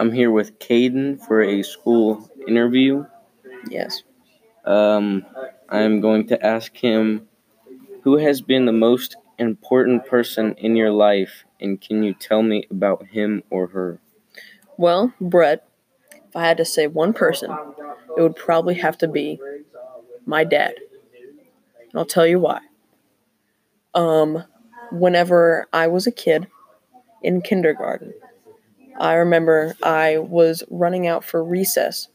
I'm here with Caden for a school interview. Yes. Um, I'm going to ask him who has been the most important person in your life, and can you tell me about him or her? Well, Brett, if I had to say one person, it would probably have to be my dad. And I'll tell you why. Um, whenever I was a kid in kindergarten, I remember I was running out for recess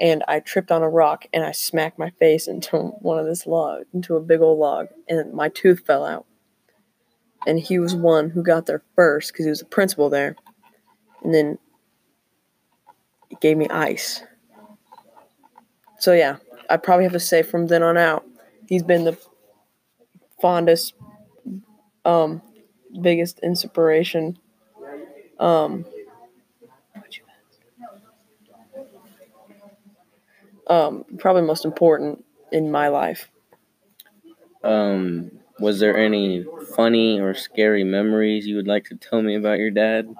and I tripped on a rock and I smacked my face into one of this log, into a big old log, and my tooth fell out. And he was one who got there first because he was the principal there. And then he gave me ice. So yeah, I probably have to say from then on out, he's been the fondest, um, biggest inspiration. Um, um, probably most important in my life. Um, was there any funny or scary memories you would like to tell me about your dad?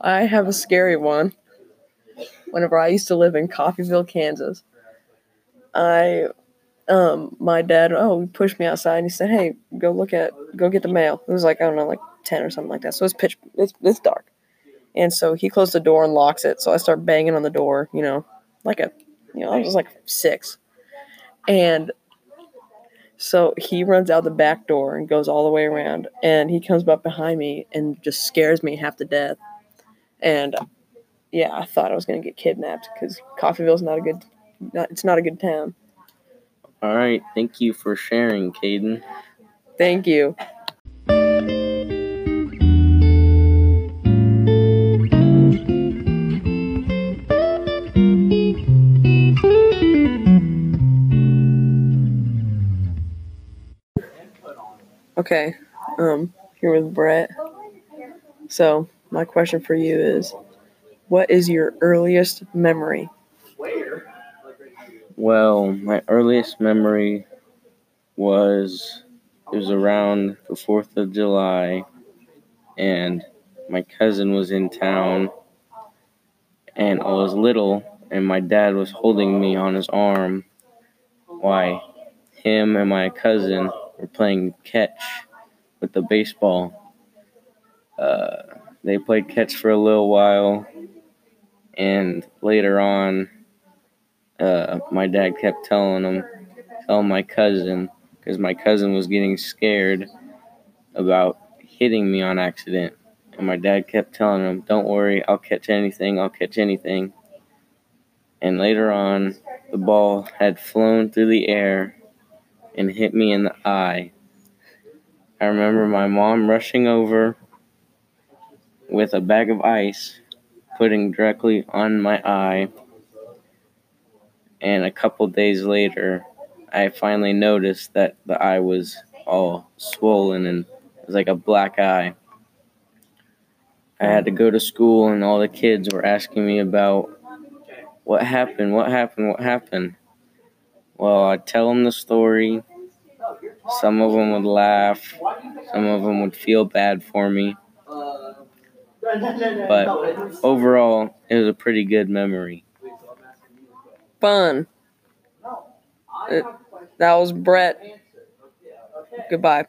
I have a scary one. Whenever I used to live in Coffeyville, Kansas, I, um, my dad, oh, he pushed me outside and he said, "Hey, go look at, go get the mail." It was like I don't know, like ten or something like that. So it's pitch, it's it's dark, and so he closed the door and locks it. So I start banging on the door, you know, like a, you know, I was like six, and so he runs out the back door and goes all the way around, and he comes up behind me and just scares me half to death. And yeah, I thought I was gonna get kidnapped because Coffeyville's not a good, not, it's not a good town. All right, thank you for sharing, Caden. Thank you. Okay, um, here with Brett. So, my question for you is what is your earliest memory? Well, my earliest memory was it was around the 4th of July, and my cousin was in town, and I was little, and my dad was holding me on his arm Why him and my cousin were playing catch with the baseball. Uh, they played catch for a little while, and later on, uh, my dad kept telling him, telling my cousin, because my cousin was getting scared about hitting me on accident. And my dad kept telling him, Don't worry, I'll catch anything, I'll catch anything. And later on, the ball had flown through the air and hit me in the eye. I remember my mom rushing over with a bag of ice, putting directly on my eye. And a couple days later, I finally noticed that the eye was all swollen and it was like a black eye. I had to go to school, and all the kids were asking me about what happened, what happened, what happened. Well, I'd tell them the story. Some of them would laugh, some of them would feel bad for me. But overall, it was a pretty good memory. Fun. It- uh, that was Brett. Goodbye.